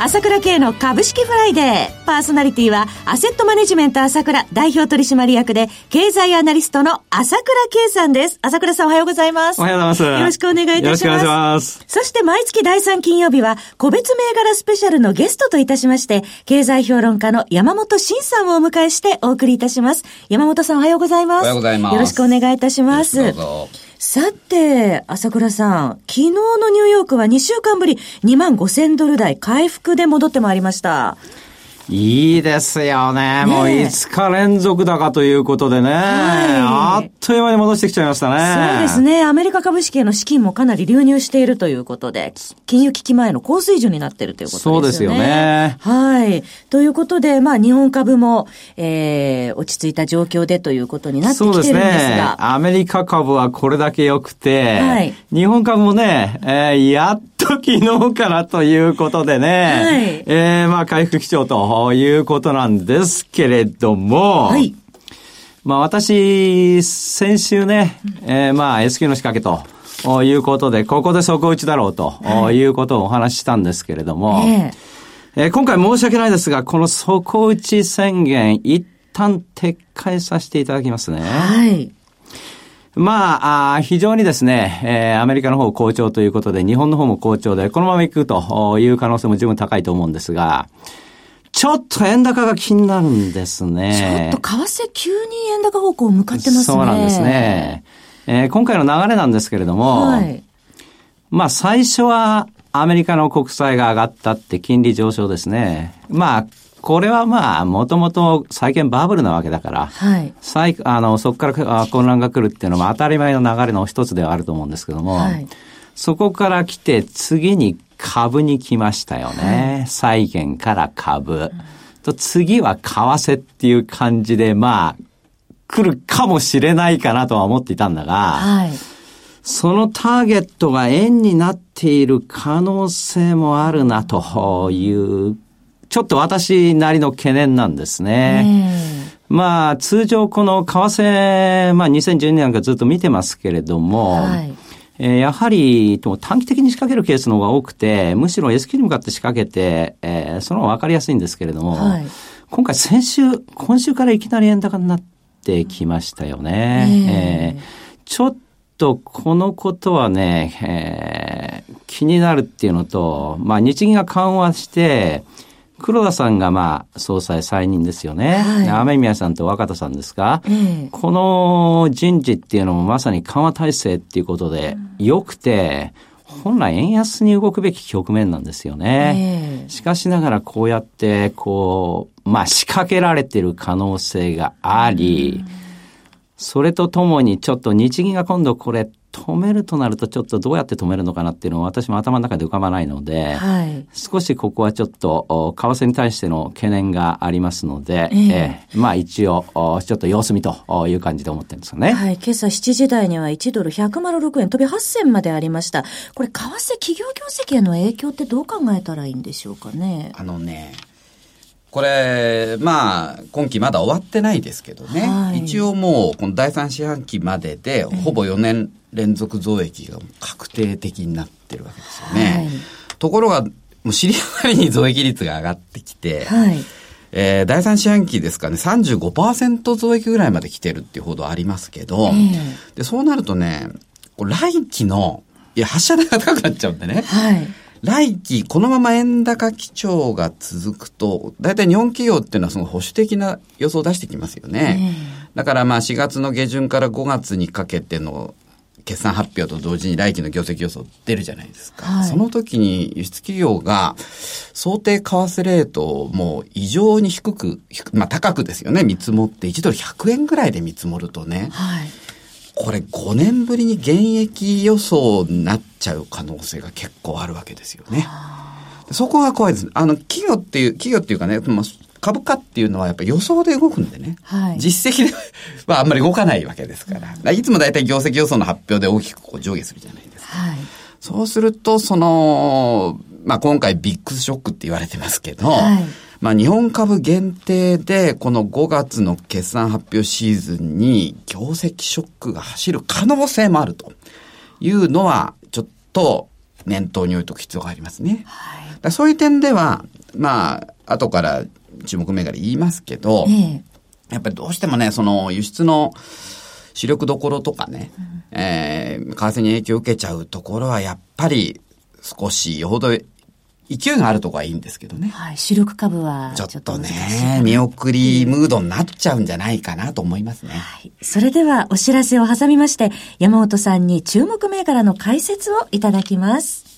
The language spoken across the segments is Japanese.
朝倉慶の株式フライデー。パーソナリティは、アセットマネジメント朝倉代表取締役で、経済アナリストの朝倉慶さんです。朝倉さんおはようございます。おはようございます。よろしくお願いいたします。よろしくお願いします。そして毎月第3金曜日は、個別銘柄スペシャルのゲストといたしまして、経済評論家の山本伸さんをお迎えしてお送りいたします。山本さんおはようございます。おはようございます。よろしくお願いいたします。どうぞ。さて、朝倉さん、昨日のニューヨークは2週間ぶり2万5000ドル台回復で戻ってまいりました。いいですよね。もう5日連続高ということでね。はい、あっという間に戻してきちゃいましたね。そうですね。アメリカ株式への資金もかなり流入しているということで、金融危機前の高水準になっているということですよね。そうですよね。はい。ということで、まあ日本株も、えー、落ち着いた状況でということになってきてるんですが。そうですね。アメリカ株はこれだけ良くて、はい、日本株もね、えー、やっと昨日からということでね、はい、えー、まあ回復基調ということなんですけれども、はい、まあ私、先週ね、えー、まあ S q の仕掛けと、いうことで、ここで底打ちだろうと、はい、いうことをお話ししたんですけれども、えー、えー、今回申し訳ないですが、この底打ち宣言、一旦撤回させていただきますね。はい。まあ、非常にですね、えー、アメリカの方好調ということで、日本の方も好調で、このまま行くという可能性も十分高いと思うんですが、ちょっと円高が気になるんですね。ちょっと為替急に円高方向向かってますね。そうなんですね。えー、今回の流れなんですけれども、はい、まあ最初はアメリカの国債が上がったって金利上昇ですね。まあこれはまあ、もともと債券バブルなわけだから、はい、あのそこから混乱が来るっていうのも当たり前の流れの一つではあると思うんですけども、はい、そこから来て次に株に来ましたよね。はい、債券から株。と次は為替っていう感じで、まあ、来るかもしれないかなとは思っていたんだが、はい、そのターゲットが円になっている可能性もあるなというちょっと私なりの懸念なんですね。まあ、通常この為替、まあ2012年からずっと見てますけれども、はい、えー、やはり短期的に仕掛けるケースの方が多くて、むしろ S q に向かって仕掛けて、えー、その方が分かりやすいんですけれども、はい、今回先週、今週からいきなり円高になってきましたよね。えー、ちょっとこのことはね、えー、気になるっていうのと、まあ日銀が緩和して、黒田さんがまあ総裁再任ですよね。はい、雨宮さんと若田さんですか、えー、この人事っていうのもまさに緩和体制っていうことで良くて、本来円安に動くべき局面なんですよね。えー、しかしながらこうやってこう、まあ仕掛けられてる可能性があり、それとともにちょっと日銀が今度これ止めるとなるとちょっとどうやって止めるのかなっていうのは私も頭の中で浮かばないので、はい、少しここはちょっと為替に対しての懸念がありますので、えー、えー、まあ一応ちょっと様子見という感じで思ってるんですよね。はい、今朝7時台には1ドル106円飛び8銭までありました。これ為替企業業績への影響ってどう考えたらいいんでしょうかね？あのね、これ、まあ、今期まだ終わってないですけどね、はい、一応もう、この第三四半期までで、ほぼ4年連続増益が確定的になってるわけですよね。はい、ところが、もう知り上がりに増益率が上がってきて、はい、えー、第三四半期ですかね、35%増益ぐらいまで来てるっていう報道ありますけど、えー、でそうなるとね、来期の、いや、発射台が高くなっちゃうんでね、はい。来期、このまま円高基調が続くと、大体日本企業っていうのはその保守的な予想を出してきますよね。だからまあ4月の下旬から5月にかけての決算発表と同時に来期の業績予想出るじゃないですか。はい、その時に輸出企業が想定為替レートをもう異常に低く、まあ高くですよね、見積もって1ドル100円ぐらいで見積もるとね、はいこれ5年ぶりに現役予想になっちゃう可能性が結構あるわけですよね。そこが怖いです。あの、企業っていう、企業っていうかね、株価っていうのはやっぱ予想で動くんでね。はい、実績で はあんまり動かないわけですから。いつも大体業績予想の発表で大きくこう上下するじゃないですか。はい、そうすると、その、まあ今回ビッグショックって言われてますけど、はい、まあ日本株限定でこの5月の決算発表シーズンに業績ショックが走る可能性もあるというのはちょっと念頭に置いておく必要がありますね。はい、そういう点では、まあ後から注目銘柄言いますけど、ええ、やっぱりどうしてもね、その輸出の主力どころとかね、うん、えー、為替に影響を受けちゃうところはやっぱり少しよほど勢いがあるとこはいいんですけどね。はい。主力株はちょっとね、見送りムードになっちゃうんじゃないかなと思いますね。はい。それではお知らせを挟みまして、山本さんに注目銘柄の解説をいただきます。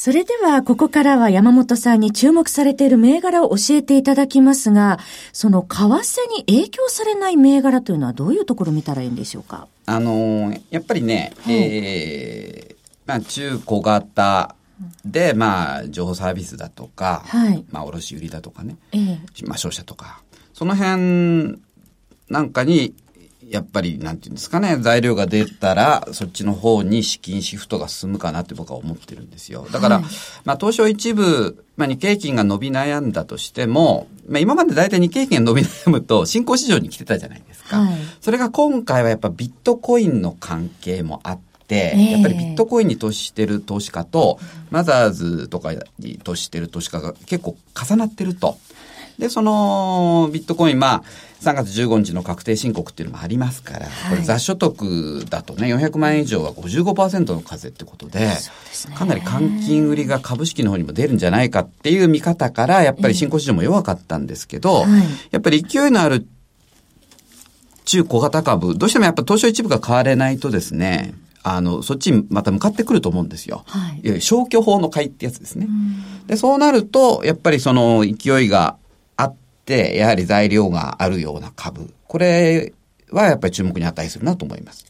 それでは、ここからは山本さんに注目されている銘柄を教えていただきますが、その為替に影響されない銘柄というのはどういうところを見たらいいんでしょうか？あのー、やっぱりね、はい、えー、まあ、中小型で、まあ、情報サービスだとか、はい、まあ、卸売だとかね、えー、まあ、商社とか、その辺なんかにやっぱり、なんていうんですかね、材料が出たら、そっちの方に資金シフトが進むかなって僕は思ってるんですよ。だから、はい、まあ、東証一部、まあ、日経金が伸び悩んだとしても、まあ、今まで大体日経金が伸び悩むと、新興市場に来てたじゃないですか。はい、それが今回はやっぱビットコインの関係もあって、えー、やっぱりビットコインに投資してる投資家と、マザーズとかに投資してる投資家が結構重なってると。で、そのビットコイン、まあ、3月15日の確定申告っていうのもありますから、はい、これ雑所得だとね、400万円以上は55%の課税ってことで、かなり換金売りが株式の方にも出るんじゃないかっていう見方から、やっぱり新興市場も弱かったんですけど、やっぱり勢いのある中小型株、どうしてもやっぱ東証一部が買われないとですね、あの、そっちにまた向かってくると思うんですよ。はい。消去法の買いってやつですね。で、そうなると、やっぱりその勢いがて、やはり材料があるような株。これはやっぱり注目に値するなと思います。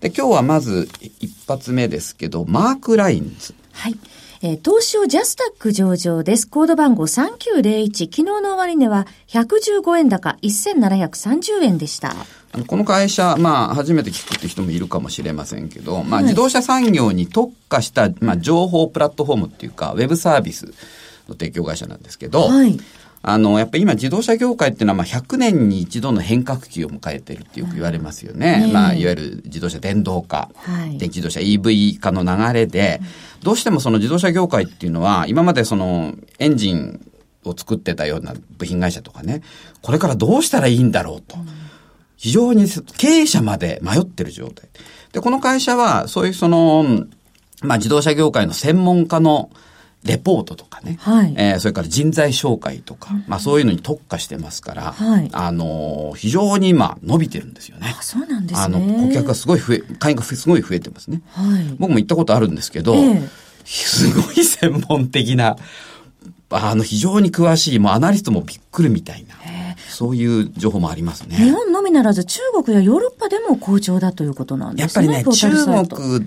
で、今日はまず一発目ですけど、マークラインズ。はい。えー、東証ジャスタック上場です。コード番号3901。昨日の終値は115円高1730円でした。この会社、まあ、初めて聞くって人もいるかもしれませんけど、まあ、自動車産業に特化した、まあ、情報プラットフォームっていうか、ウェブサービスの提供会社なんですけど、はい、あの、やっぱり今自動車業界っていうのは、まあ、100年に一度の変革期を迎えてるってよく言われますよね。ねまあ、いわゆる自動車電動化、はい、電気自動車 EV 化の流れで、どうしてもその自動車業界っていうのは、今までそのエンジンを作ってたような部品会社とかね、これからどうしたらいいんだろうと。非常に経営者まで迷ってる状態。で、この会社は、そういうその、まあ自動車業界の専門家のレポートとかね、はい、えー、それから人材紹介とか、まあそういうのに特化してますから、はい、あのー、非常に今伸びてるんですよね。あそうなんですね。あの、顧客がすごい増え、会員がすごい増えてますね。はい、僕も行ったことあるんですけど、えー、すごい専門的な、あの、非常に詳しい、もうアナリストもびっくりみたいな。そういう情報もありますね。日本のみならず中国やヨーロッパでも好調だということなんですね。やっぱりね、中国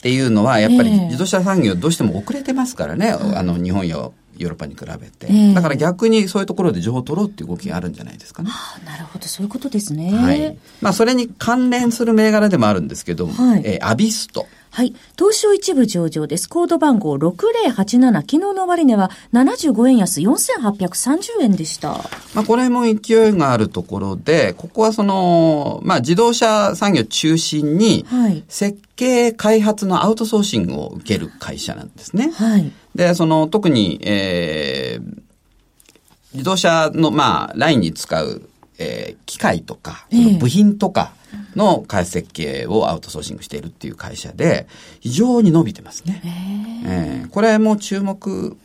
っていうのは、やっぱり自動車産業どうしても遅れてますからね、えー、あの、日本やヨーロッパに比べて、えー、だから逆にそういうところで情報を取ろうっていう動きがあるんじゃないですかね。あなるほど、そういうことですね。はい。まあ、それに関連する銘柄でもあるんですけど、はい、えー、アビスト。はい。東証一部上場です。コード番号6087。昨日の終値は75円安4830円でした。まあ、これも勢いがあるところで、ここはその、まあ、自動車産業中心に、設計開発のアウトソーシングを受ける会社なんですね。はい。で、その、特に、えー、自動車の、まあ、ラインに使う、えー、機械とか、部品とか、えーの開発設計をアウトソーシングしているっていう会社で、非常に伸びてますね。えー、これも注目、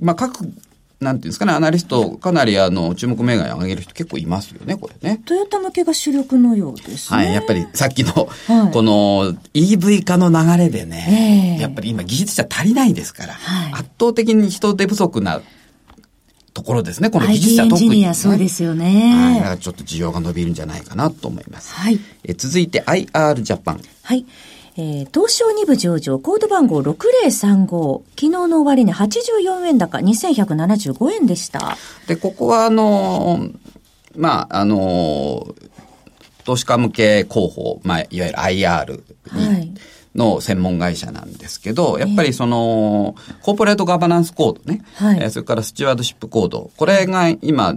まあ、各なんていうんですかね、アナリスト、かなりあの、注目銘柄を上げる人結構いますよね、これね。トヨタ向けが主力のようですね。はい、やっぱりさっきの、はい、この EV 化の流れでね、えー、やっぱり今技術者足りないですから、はい、圧倒的に人手不足なところですね、この技術者特に、ね、そうですよね。はい、ちょっと需要が伸びるんじゃないかなと思います。はい。え続いて IR ジャパン。はい。えー、東証2部上場、コード番号6035。昨日の終値84円高、2175円でした。で、ここはあのー、まあ、あのー、投資家向け広報、まあ、いわゆる IR に、はい。の専門会社なんですけど、やっぱりその、コーポレートガバナンスコードね、はい、それからスチュワードシップコード、これが今、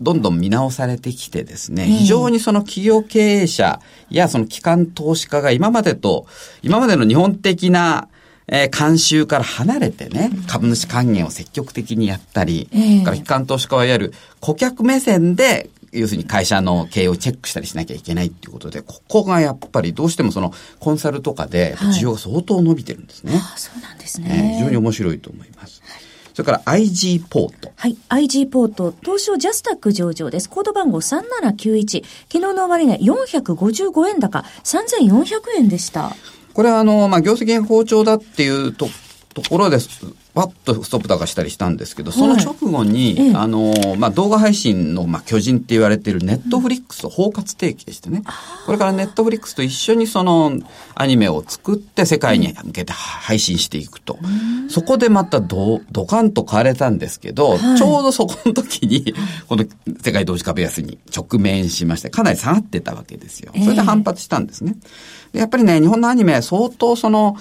どんどん見直されてきてですね、非常にその企業経営者やその機関投資家が今までと、今までの日本的なえー、慣習から離れてね、株主還元を積極的にやったり、えー、から機関投資家はいわゆる顧客目線で、要するに会社の経営をチェックしたりしなきゃいけないっていうことで、ここがやっぱりどうしてもそのコンサルとかで需要が相当伸びてるんですね。はい、あそうなんですね、えー、非常に面白いと思います。はいそれから IG ポート。はい。IG ポート、東証ジャスタック上場です。コード番号3791。昨日の終値455円高、3400円でした。これはあの、まあ、業績が好調だっていうと、ところです。パッとストップ高したりしたんですけど、その直後に、はい、あの、まあ、動画配信の、まあ、巨人って言われているネットフリックスを包括提起でしてね、これからネットフリックスと一緒にそのアニメを作って世界に向けて配信していくと。そこでまたド、ドカンと買われたんですけど、はい、ちょうどそこの時に、この世界同時株安に直面しまして、かなり下がってたわけですよ。それで反発したんですね。やっぱりね、日本のアニメ相当その、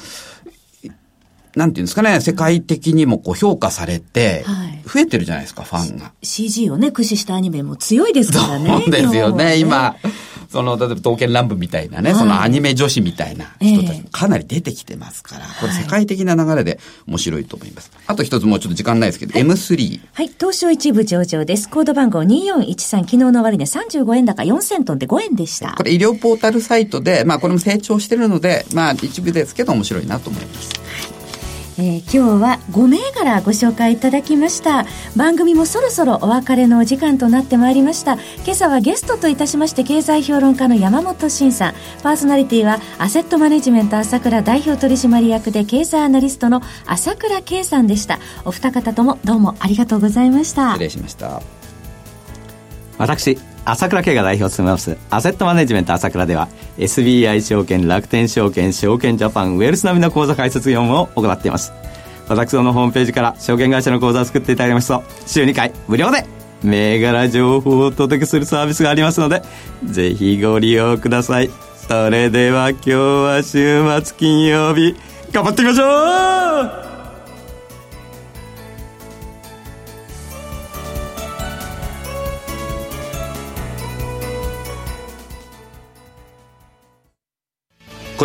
なんていうんですかね、世界的にもこう評価されて、増えてるじゃないですか、ファンが。CG をね、駆使したアニメも強いですからね。そうですよね、今。その、例えば、刀剣乱舞みたいなね、はい、そのアニメ女子みたいな人たちかなり出てきてますから、えー、これ世界的な流れで面白いと思います。はい、あと一つもうちょっと時間ないですけど、はい、M3。はい、東証一部上場です。コード番号2413、昨日の終値35円高4セントで5円でした。これ医療ポータルサイトで、まあこれも成長してるので、まあ一部ですけど面白いなと思います。えー、今日は5銘柄ご紹介いただきました。番組もそろそろお別れのお時間となってまいりました。今朝はゲストといたしまして経済評論家の山本慎さん。パーソナリティはアセットマネジメント朝倉代表取締役で経済アナリストの朝倉圭さんでした。お二方ともどうもありがとうございました。失礼しました。私朝倉慶が代表を務めます、アセットマネジメント朝倉では、SBI 証券、楽天証券、証券ジャパン、ウェルス並みの口座開設業務を行っています。私のホームページから証券会社の口座を作っていただきますと、週2回無料で銘柄情報をお届けするサービスがありますので、ぜひご利用ください。それでは今日は週末金曜日、頑張ってみましょう